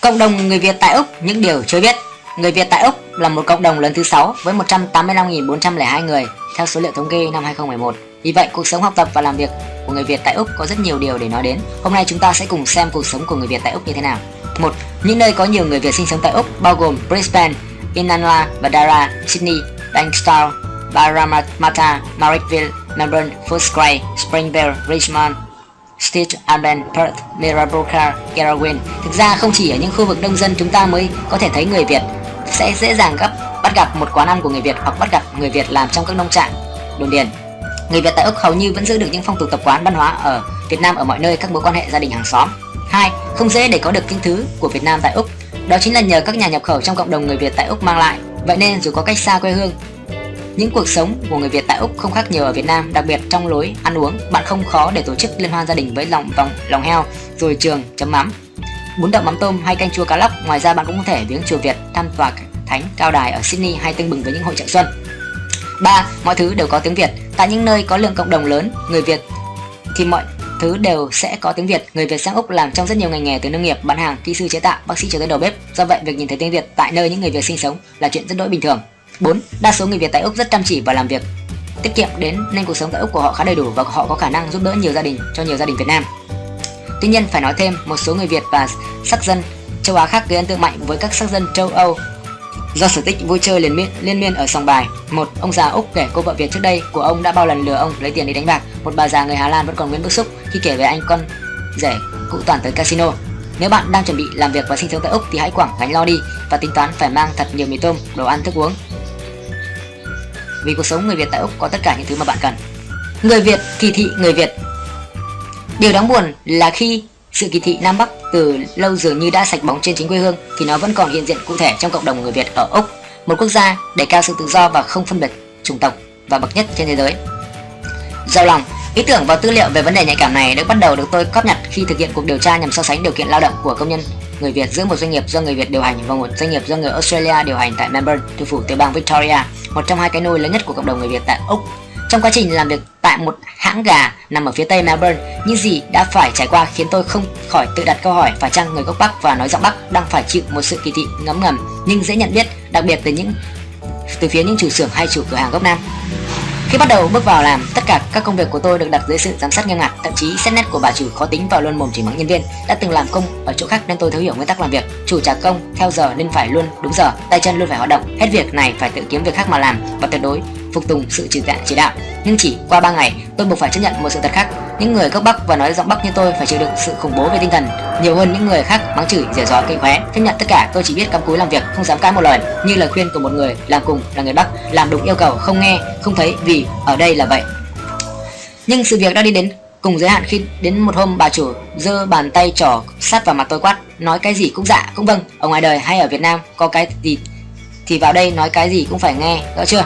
Cộng đồng người Việt tại Úc những điều chưa biết. Người Việt tại Úc là một cộng đồng lớn thứ 6 với 185.402 người theo số liệu thống kê năm 2011. Vì vậy, cuộc sống học tập và làm việc của người Việt tại Úc có rất nhiều điều để nói đến. Hôm nay chúng ta sẽ cùng xem cuộc sống của người Việt tại Úc như thế nào. Một, Những nơi có nhiều người Việt sinh sống tại Úc bao gồm Brisbane, Inanla, Badara, Sydney, Bankstown, Parramatta, Marrickville, Melbourne, Footscray, Springvale, Richmond, Stitch, Alban, Perth, Mirabroca, Darwin. Thực ra không chỉ ở những khu vực đông dân chúng ta mới có thể thấy người Việt sẽ dễ dàng gặp bắt gặp một quán ăn của người Việt hoặc bắt gặp người Việt làm trong các nông trại, đồn điền. Người Việt tại Úc hầu như vẫn giữ được những phong tục tập quán văn hóa ở Việt Nam ở mọi nơi các mối quan hệ gia đình hàng xóm. Hai, Không dễ để có được những thứ của Việt Nam tại Úc. Đó chính là nhờ các nhà nhập khẩu trong cộng đồng người Việt tại Úc mang lại. Vậy nên dù có cách xa quê hương, những cuộc sống của người Việt tại Úc không khác nhiều ở Việt Nam, đặc biệt trong lối ăn uống, bạn không khó để tổ chức liên hoan gia đình với lòng vòng lòng heo, rồi trường chấm mắm, bún đậu mắm tôm hay canh chua cá lóc. Ngoài ra bạn cũng có thể viếng chùa Việt, thăm tòa thánh cao đài ở Sydney hay tưng bừng với những hội chợ xuân. 3. Mọi thứ đều có tiếng Việt. Tại những nơi có lượng cộng đồng lớn người Việt thì mọi thứ đều sẽ có tiếng Việt. Người Việt sang Úc làm trong rất nhiều ngành nghề từ nông nghiệp, bán hàng, kỹ sư chế tạo, bác sĩ cho tới đầu bếp. Do vậy, việc nhìn thấy tiếng Việt tại nơi những người Việt sinh sống là chuyện rất đỗi bình thường. 4. Đa số người Việt tại Úc rất chăm chỉ và làm việc tiết kiệm đến nên cuộc sống tại Úc của họ khá đầy đủ và họ có khả năng giúp đỡ nhiều gia đình cho nhiều gia đình Việt Nam. Tuy nhiên phải nói thêm một số người Việt và sắc dân châu Á khác gây ấn tượng mạnh với các sắc dân châu Âu do sở thích vui chơi liên miên liên miên ở sòng bài. Một ông già Úc kể cô vợ Việt trước đây của ông đã bao lần lừa ông lấy tiền đi đánh bạc. Một bà già người Hà Lan vẫn còn nguyên bức xúc khi kể về anh con rể cũ toàn tới casino. Nếu bạn đang chuẩn bị làm việc và sinh sống tại Úc thì hãy quẳng gánh lo đi và tính toán phải mang thật nhiều mì tôm, đồ ăn, thức uống vì cuộc sống người Việt tại Úc có tất cả những thứ mà bạn cần. Người Việt kỳ thị người Việt Điều đáng buồn là khi sự kỳ thị Nam Bắc từ lâu dường như đã sạch bóng trên chính quê hương thì nó vẫn còn hiện diện cụ thể trong cộng đồng người Việt ở Úc, một quốc gia đề cao sự tự do và không phân biệt chủng tộc và bậc nhất trên thế giới. Giàu lòng, ý tưởng và tư liệu về vấn đề nhạy cảm này được bắt đầu được tôi cóp nhặt khi thực hiện cuộc điều tra nhằm so sánh điều kiện lao động của công nhân người Việt giữa một doanh nghiệp do người Việt điều hành và một doanh nghiệp do người Australia điều hành tại Melbourne, thủ phủ tiểu bang Victoria, một trong hai cái nôi lớn nhất của cộng đồng người Việt tại Úc. Trong quá trình làm việc tại một hãng gà nằm ở phía tây Melbourne, những gì đã phải trải qua khiến tôi không khỏi tự đặt câu hỏi phải chăng người gốc Bắc và nói giọng Bắc đang phải chịu một sự kỳ thị ngấm ngầm nhưng dễ nhận biết, đặc biệt từ những từ phía những chủ xưởng hay chủ cửa hàng gốc Nam. Khi bắt đầu bước vào làm, tất cả các công việc của tôi được đặt dưới sự giám sát nghiêm ngặt, thậm chí xét nét của bà chủ khó tính vào luôn mồm chỉ mắng nhân viên. Đã từng làm công ở chỗ khác nên tôi thấu hiểu nguyên tắc làm việc. Chủ trả công theo giờ nên phải luôn đúng giờ, tay chân luôn phải hoạt động. Hết việc này phải tự kiếm việc khác mà làm và tuyệt đối phục tùng sự chỉ đạo chỉ đạo. Nhưng chỉ qua 3 ngày, tôi buộc phải chấp nhận một sự thật khác. Những người gốc Bắc và nói giọng Bắc như tôi phải chịu đựng sự khủng bố về tinh thần nhiều hơn những người khác mắng chửi, rỉa rò cây khóe. Chấp nhận tất cả, tôi chỉ biết cắm cúi làm việc, không dám cãi một lời. Như lời khuyên của một người làm cùng là người Bắc, làm đúng yêu cầu, không nghe, không thấy vì ở đây là vậy. Nhưng sự việc đã đi đến cùng giới hạn khi đến một hôm bà chủ giơ bàn tay trỏ sát vào mặt tôi quát nói cái gì cũng dạ cũng vâng ở ngoài đời hay ở Việt Nam có cái gì thì vào đây nói cái gì cũng phải nghe rõ chưa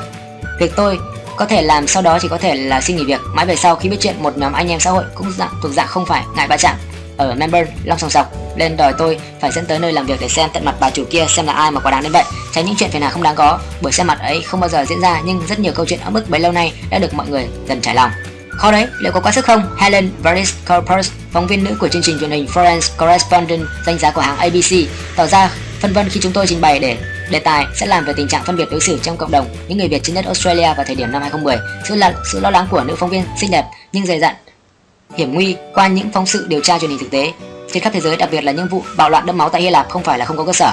việc tôi có thể làm sau đó chỉ có thể là xin nghỉ việc. Mãi về sau khi biết chuyện, một nhóm anh em xã hội cũng dạng, thuộc dạng không phải ngại va chạm. Ở Melbourne, long sòng sọc, lên đòi tôi phải dẫn tới nơi làm việc để xem tận mặt bà chủ kia xem là ai mà quá đáng đến vậy. Tránh những chuyện phiền hà không đáng có. Buổi xem mặt ấy không bao giờ diễn ra, nhưng rất nhiều câu chuyện ở mức bấy lâu nay đã được mọi người dần trải lòng. Khó đấy, liệu có quá sức không? Helen varis Corpus, phóng viên nữ của chương trình truyền hình Foreign Correspondent, danh giá của hãng ABC tỏ ra phân vân khi chúng tôi trình bày để đề tài sẽ làm về tình trạng phân biệt đối xử trong cộng đồng những người Việt trên đất Australia vào thời điểm năm 2010 sự là sự lo lắng của nữ phóng viên xinh đẹp nhưng dày dặn, hiểm nguy qua những phóng sự điều tra truyền hình thực tế. Trên khắp thế giới, đặc biệt là những vụ bạo loạn đẫm máu tại Hy Lạp không phải là không có cơ sở.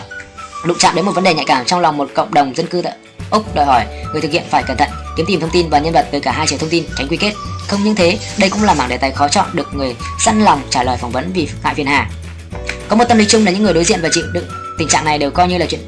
Đụng chạm đến một vấn đề nhạy cảm trong lòng một cộng đồng dân cư tại Úc, đòi hỏi người thực hiện phải cẩn thận, kiếm tìm thông tin và nhân vật từ cả hai chiều thông tin, tránh quy kết. Không những thế, đây cũng là mảng đề tài khó chọn được người sẵn lòng trả lời phỏng vấn vì ngại phiền hà. Có một tâm lý chung là những người đối diện và chịu đựng tình trạng này đều coi như là chuyện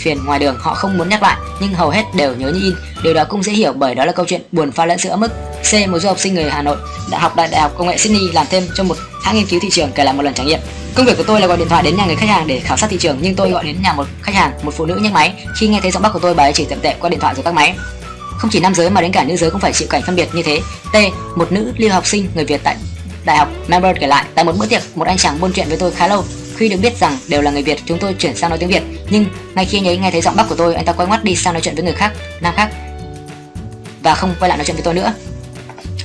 phiền ngoài đường họ không muốn nhắc lại nhưng hầu hết đều nhớ như in. Điều đó cũng dễ hiểu bởi đó là câu chuyện buồn pha lẫn sữa mức c một du học sinh người hà nội đã học tại đại học công nghệ sydney làm thêm cho một hãng nghiên cứu thị trường kể lại một lần trải nghiệm. Công việc của tôi là gọi điện thoại đến nhà người khách hàng để khảo sát thị trường nhưng tôi gọi đến nhà một khách hàng một phụ nữ nhấc máy. Khi nghe thấy giọng bắc của tôi bà ấy chỉ tậm tệ qua điện thoại rồi tắt máy. Không chỉ nam giới mà đến cả nữ giới cũng phải chịu cảnh phân biệt như thế. T một nữ lưu học sinh người việt tại đại học melbourne kể lại. Tại một bữa tiệc một anh chàng buôn chuyện với tôi khá lâu. Khi được biết rằng đều là người Việt, chúng tôi chuyển sang nói tiếng Việt. Nhưng ngay khi anh ấy nghe thấy giọng Bắc của tôi, anh ta quay ngoắt đi sang nói chuyện với người khác, nam khác và không quay lại nói chuyện với tôi nữa.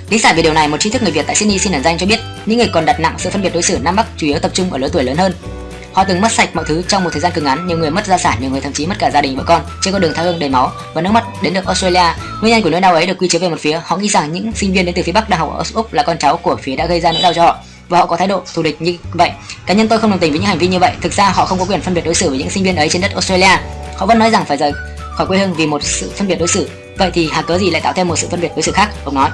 Lý giải về điều này, một tri thức người Việt tại Sydney xin ẩn danh cho biết những người còn đặt nặng sự phân biệt đối xử Nam Bắc chủ yếu tập trung ở lứa tuổi lớn hơn. Họ từng mất sạch mọi thứ trong một thời gian cực ngắn, nhiều người mất gia sản, nhiều người thậm chí mất cả gia đình vợ con trên con đường tha hương đầy máu và nước mắt đến được Australia. Nguyên nhân của nỗi đau ấy được quy chiếu về một phía, họ nghĩ rằng những sinh viên đến từ phía Bắc đang học ở Úc là con cháu của phía đã gây ra nỗi đau cho họ và họ có thái độ thù địch như vậy. Cá nhân tôi không đồng tình với những hành vi như vậy. Thực ra họ không có quyền phân biệt đối xử với những sinh viên ấy trên đất Australia. Họ vẫn nói rằng phải rời khỏi quê hương vì một sự phân biệt đối xử. Vậy thì hà cớ gì lại tạo thêm một sự phân biệt đối xử khác? Ông nói.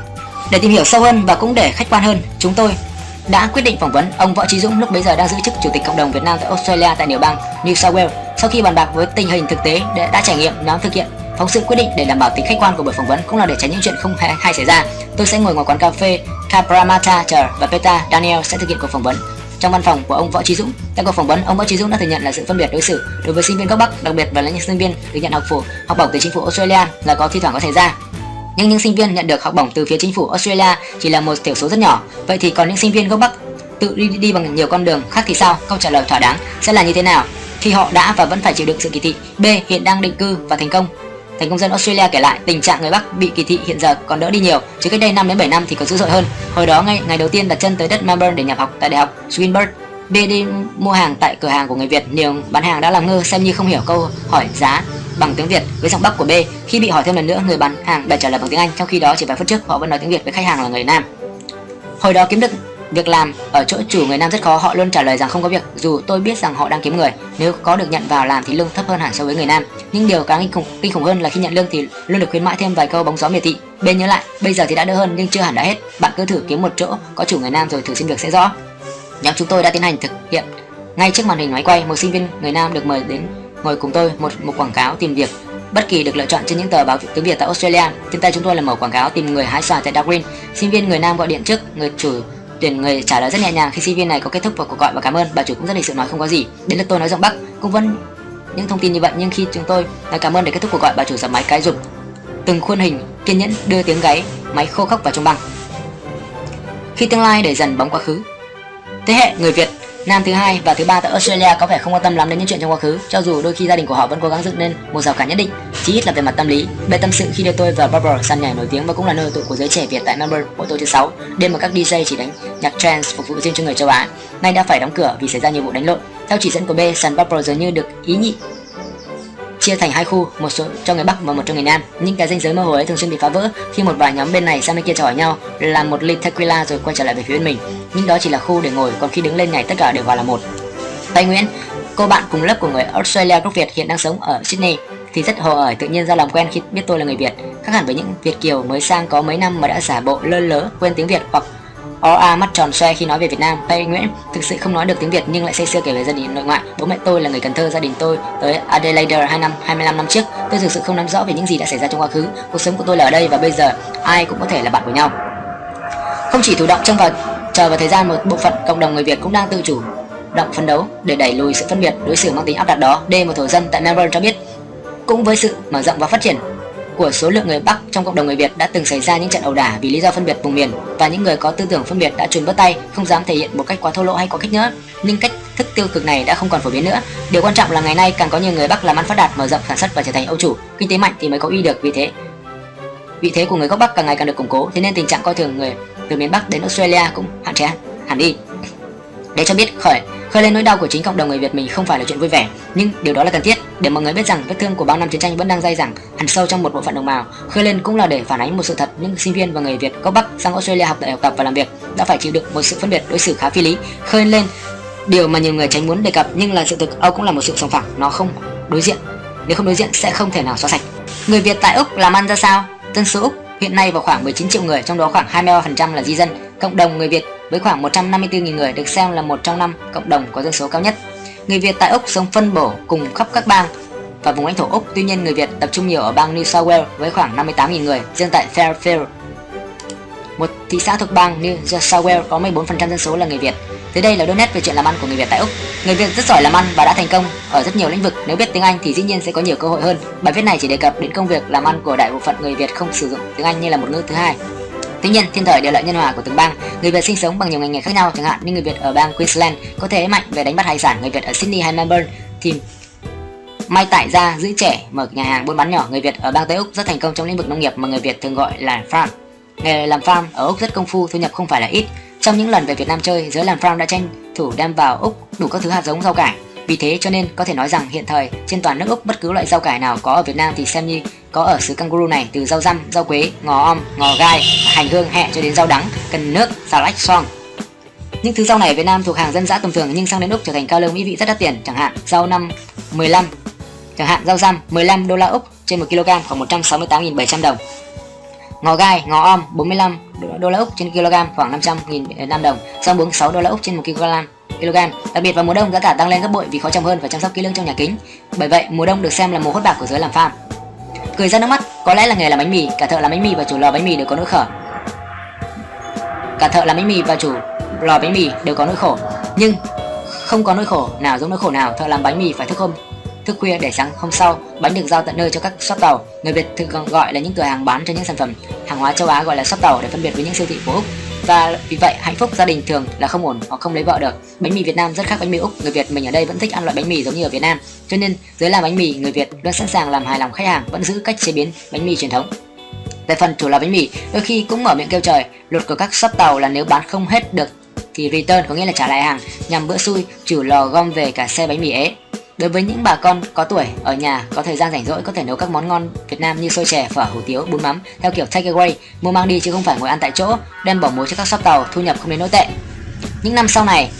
Để tìm hiểu sâu hơn và cũng để khách quan hơn, chúng tôi đã quyết định phỏng vấn ông Võ Trí Dũng lúc bấy giờ đang giữ chức chủ tịch cộng đồng Việt Nam tại Australia tại tiểu bang New South Wales. Sau khi bàn bạc với tình hình thực tế đã, đã trải nghiệm nhóm thực hiện phóng sự quyết định để đảm bảo tính khách quan của buổi phỏng vấn cũng là để tránh những chuyện không hay, hay xảy ra. Tôi sẽ ngồi ngoài quán cà phê Capramata chờ và Peter Daniel sẽ thực hiện cuộc phỏng vấn trong văn phòng của ông Võ Trí Dũng. Tại cuộc phỏng vấn, ông Võ Trí Dũng đã thừa nhận là sự phân biệt đối xử đối với sinh viên gốc Bắc, đặc biệt là những sinh viên được nhận học phổ học bổng từ chính phủ Australia là có thi thoảng có xảy ra. Nhưng những sinh viên nhận được học bổng từ phía chính phủ Australia chỉ là một thiểu số rất nhỏ. Vậy thì còn những sinh viên gốc Bắc tự đi, đi bằng nhiều con đường khác thì sao? Câu trả lời thỏa đáng sẽ là như thế nào? Khi họ đã và vẫn phải chịu đựng sự kỳ thị. B. Hiện đang định cư và thành công. Thành công dân Australia kể lại tình trạng người Bắc bị kỳ thị hiện giờ còn đỡ đi nhiều, chứ cách đây 5 đến 7 năm thì còn dữ dội hơn. Hồi đó ngay ngày đầu tiên đặt chân tới đất Melbourne để nhập học tại đại học Swinburne, B đi mua hàng tại cửa hàng của người Việt, nhiều bán hàng đã làm ngơ xem như không hiểu câu hỏi giá bằng tiếng Việt với giọng Bắc của B. Khi bị hỏi thêm lần nữa, người bán hàng đã trả lời bằng tiếng Anh, trong khi đó chỉ vài phút trước họ vẫn nói tiếng Việt với khách hàng là người Nam. Hồi đó kiếm được việc làm ở chỗ chủ người Nam rất khó, họ luôn trả lời rằng không có việc, dù tôi biết rằng họ đang kiếm người. Nếu có được nhận vào làm thì lương thấp hơn hẳn so với người Nam. Nhưng điều càng kinh khủng, kinh khủng hơn là khi nhận lương thì luôn được khuyến mãi thêm vài câu bóng gió miệt thị. Bên nhớ lại, bây giờ thì đã đỡ hơn nhưng chưa hẳn đã hết. Bạn cứ thử kiếm một chỗ có chủ người Nam rồi thử xin việc sẽ rõ. Nhóm chúng tôi đã tiến hành thực hiện ngay trước màn hình máy quay, một sinh viên người Nam được mời đến ngồi cùng tôi một một quảng cáo tìm việc bất kỳ được lựa chọn trên những tờ báo tiếng Việt tại Australia. Trên tay chúng tôi là mẫu quảng cáo tìm người hái xoài tại Darwin. Sinh viên người Nam gọi điện trước, người chủ tuyển người trả lời rất nhẹ nhàng khi sinh viên này có kết thúc vào cuộc gọi và cảm ơn. Bà chủ cũng rất lịch sự nói không có gì. Đến lượt tôi nói giọng Bắc cũng vẫn những thông tin như vậy, nhưng khi chúng tôi nói cảm ơn để kết thúc cuộc gọi, bà chủ dập máy cái rụp, từng khuôn hình kiên nhẫn đưa tiếng gáy, máy khô khốc vào trong băng khi tương lai đẩy dần bóng quá khứ, thế hệ người việt Nam thứ hai và thứ ba tại Australia có vẻ không quan tâm lắm đến những chuyện trong quá khứ, cho dù đôi khi gia đình của họ vẫn cố gắng dựng nên một rào cản nhất định, chỉ ít là về mặt tâm lý. Bề tâm sự khi đưa tôi vào Bubble, sàn nhảy nổi tiếng và cũng là nơi tụ của giới trẻ Việt tại Melbourne, mỗi tối thứ sáu, đêm mà các DJ chỉ đánh nhạc trance phục vụ riêng cho người châu Á, nay đã phải đóng cửa vì xảy ra nhiều vụ đánh lộn. Theo chỉ dẫn của B, sàn Bubble dường như được ý nhị chia thành hai khu, một số cho người Bắc và một cho người Nam. những cái ranh giới mơ hồ ấy thường xuyên bị phá vỡ khi một vài nhóm bên này sang bên kia chào hỏi nhau, làm một ly tequila rồi quay trở lại về phía bên mình. Nhưng đó chỉ là khu để ngồi, còn khi đứng lên nhảy tất cả đều vào là một. Tây Nguyễn, cô bạn cùng lớp của người Australia gốc Việt hiện đang sống ở Sydney thì rất hồ ở tự nhiên ra làm quen khi biết tôi là người Việt. Khác hẳn với những Việt kiều mới sang có mấy năm mà đã giả bộ lơ lớ quên tiếng Việt hoặc Ờ, à, OA mắt tròn xoe khi nói về Việt Nam. Tây Nguyễn thực sự không nói được tiếng Việt nhưng lại say sưa kể về gia đình nội ngoại. Bố mẹ tôi là người Cần Thơ, gia đình tôi tới Adelaide 2 năm 25 năm trước. Tôi thực sự không nắm rõ về những gì đã xảy ra trong quá khứ. Cuộc sống của tôi là ở đây và bây giờ ai cũng có thể là bạn của nhau. Không chỉ thủ động trông vào chờ vào thời gian một bộ phận cộng đồng người Việt cũng đang tự chủ động phấn đấu để đẩy lùi sự phân biệt đối xử mang tính áp đặt đó. D một thổ dân tại Melbourne cho biết cũng với sự mở rộng và phát triển của số lượng người Bắc trong cộng đồng người Việt đã từng xảy ra những trận ẩu đả vì lý do phân biệt vùng miền và những người có tư tưởng phân biệt đã chùn bớt tay, không dám thể hiện một cách quá thô lỗ hay quá khích nữa. Nhưng cách thức tiêu cực này đã không còn phổ biến nữa. Điều quan trọng là ngày nay càng có nhiều người Bắc làm ăn phát đạt, mở rộng sản xuất và trở thành Âu chủ, kinh tế mạnh thì mới có uy được vì thế. Vị thế của người gốc Bắc càng ngày càng được củng cố, thế nên tình trạng coi thường người từ miền Bắc đến Australia cũng hạn chế hẳn đi. Để cho biết khỏi khơi lên nỗi đau của chính cộng đồng người Việt mình không phải là chuyện vui vẻ, nhưng điều đó là cần thiết để mọi người biết rằng vết thương của bao năm chiến tranh vẫn đang dai dẳng hằn sâu trong một bộ phận đồng bào. Khơi lên cũng là để phản ánh một sự thật những sinh viên và người Việt gốc Bắc sang Australia học tại học tập và làm việc đã phải chịu đựng một sự phân biệt đối xử khá phi lý. Khơi lên điều mà nhiều người tránh muốn đề cập nhưng là sự thực Âu cũng là một sự sòng phẳng, nó không đối diện. Nếu không đối diện sẽ không thể nào xóa sạch. Người Việt tại Úc làm ăn ra sao? Dân số Úc hiện nay vào khoảng 19 triệu người, trong đó khoảng 23% là di dân. Cộng đồng người Việt với khoảng 154.000 người được xem là một trong năm cộng đồng có dân số cao nhất. Người Việt tại Úc sống phân bổ cùng khắp các bang và vùng lãnh thổ Úc, tuy nhiên người Việt tập trung nhiều ở bang New South Wales với khoảng 58.000 người, riêng tại Fairfield, một thị xã thuộc bang New South Wales có 14% dân số là người Việt. dưới đây là đôi nét về chuyện làm ăn của người Việt tại Úc. Người Việt rất giỏi làm ăn và đã thành công ở rất nhiều lĩnh vực. Nếu biết tiếng Anh thì dĩ nhiên sẽ có nhiều cơ hội hơn. Bài viết này chỉ đề cập đến công việc làm ăn của đại bộ phận người Việt không sử dụng tiếng Anh như là một ngữ thứ hai. Tuy nhiên, thiên thời địa lợi nhân hòa của từng bang, người Việt sinh sống bằng nhiều ngành nghề khác nhau, chẳng hạn như người Việt ở bang Queensland có thể mạnh về đánh bắt hải sản, người Việt ở Sydney hay Melbourne thì may tải ra giữ trẻ mở nhà hàng buôn bán nhỏ. Người Việt ở bang Tây Úc rất thành công trong lĩnh vực nông nghiệp mà người Việt thường gọi là farm. Nghề làm farm ở Úc rất công phu, thu nhập không phải là ít. Trong những lần về Việt Nam chơi, giới làm farm đã tranh thủ đem vào Úc đủ các thứ hạt giống rau cải. Vì thế cho nên có thể nói rằng hiện thời trên toàn nước Úc bất cứ loại rau cải nào có ở Việt Nam thì xem như có ở xứ kangaroo này từ rau răm, rau quế, ngò om, ngò gai, hành hương, hẹ cho đến rau đắng, cần nước, xà lách, song. Những thứ rau này ở Việt Nam thuộc hàng dân dã tầm thường nhưng sang đến Úc trở thành cao lương mỹ vị rất đắt tiền, chẳng hạn rau năm 15 chẳng hạn rau răm 15 đô la Úc trên 1 kg khoảng 168.700 đồng. Ngò gai, ngò om 45 đô la Úc trên kg khoảng 500.000 Nam đồng, rau muống 6 đô la Úc trên 1 kg kg. Đặc biệt vào mùa đông giá cả tăng lên gấp bội vì khó trồng hơn và chăm sóc kỹ lưỡng trong nhà kính. Bởi vậy, mùa đông được xem là mùa hốt bạc của giới làm farm. Cười ra nước mắt, có lẽ là nghề làm bánh mì, cả thợ làm bánh mì và chủ lò bánh mì đều có nỗi khổ. Cả thợ làm bánh mì và chủ lò bánh mì đều có nỗi khổ, nhưng không có nỗi khổ nào giống nỗi khổ nào thợ làm bánh mì phải thức hôm thức khuya để sáng hôm sau bánh được giao tận nơi cho các shop tàu người việt thường gọi là những cửa hàng bán cho những sản phẩm hàng hóa châu á gọi là shop tàu để phân biệt với những siêu thị của úc và vì vậy, hạnh phúc gia đình thường là không ổn hoặc không lấy vợ được. Bánh mì việt nam rất khác bánh mì úc. Người việt mình ở đây vẫn thích ăn loại bánh mì giống như ở việt nam. Cho nên dưới làm bánh mì, người việt luôn sẵn sàng làm hài lòng khách hàng, vẫn giữ cách chế biến bánh mì truyền thống. Về phần chủ lò bánh mì, đôi khi cũng mở miệng kêu trời. Luật của các shop tàu là nếu bán không hết được thì return có nghĩa là trả lại hàng nhằm bữa xui chủ lò gom về cả xe bánh mì ế Đối với những bà con có tuổi ở nhà có thời gian rảnh rỗi có thể nấu các món ngon Việt Nam như xôi chè, phở, hủ tiếu, bún mắm theo kiểu take away, mua mang đi chứ không phải ngồi ăn tại chỗ, đem bỏ mối cho các shop tàu, thu nhập không đến nỗi tệ. Những năm sau này,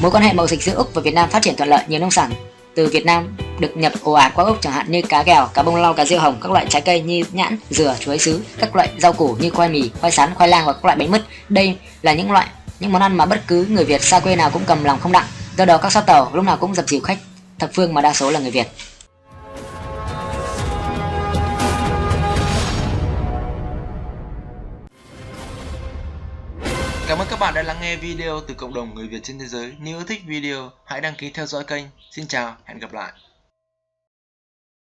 mối quan hệ mậu dịch giữa Úc và Việt Nam phát triển thuận lợi, nhiều nông sản từ Việt Nam được nhập ồ ạt qua Úc chẳng hạn như cá gèo, cá bông lau, cá riêu hồng, các loại trái cây như nhãn, dừa, chuối sứ, các loại rau củ như khoai mì, khoai sắn, khoai lang và các loại bánh mứt. Đây là những loại những món ăn mà bất cứ người Việt xa quê nào cũng cầm lòng không đặng. Do đó các shop tàu lúc nào cũng dập dìu khách thập phương mà đa số là người Việt. Cảm ơn các bạn đã lắng nghe video từ cộng đồng người Việt trên thế giới. Nếu yêu thích video, hãy đăng ký theo dõi kênh. Xin chào, hẹn gặp lại.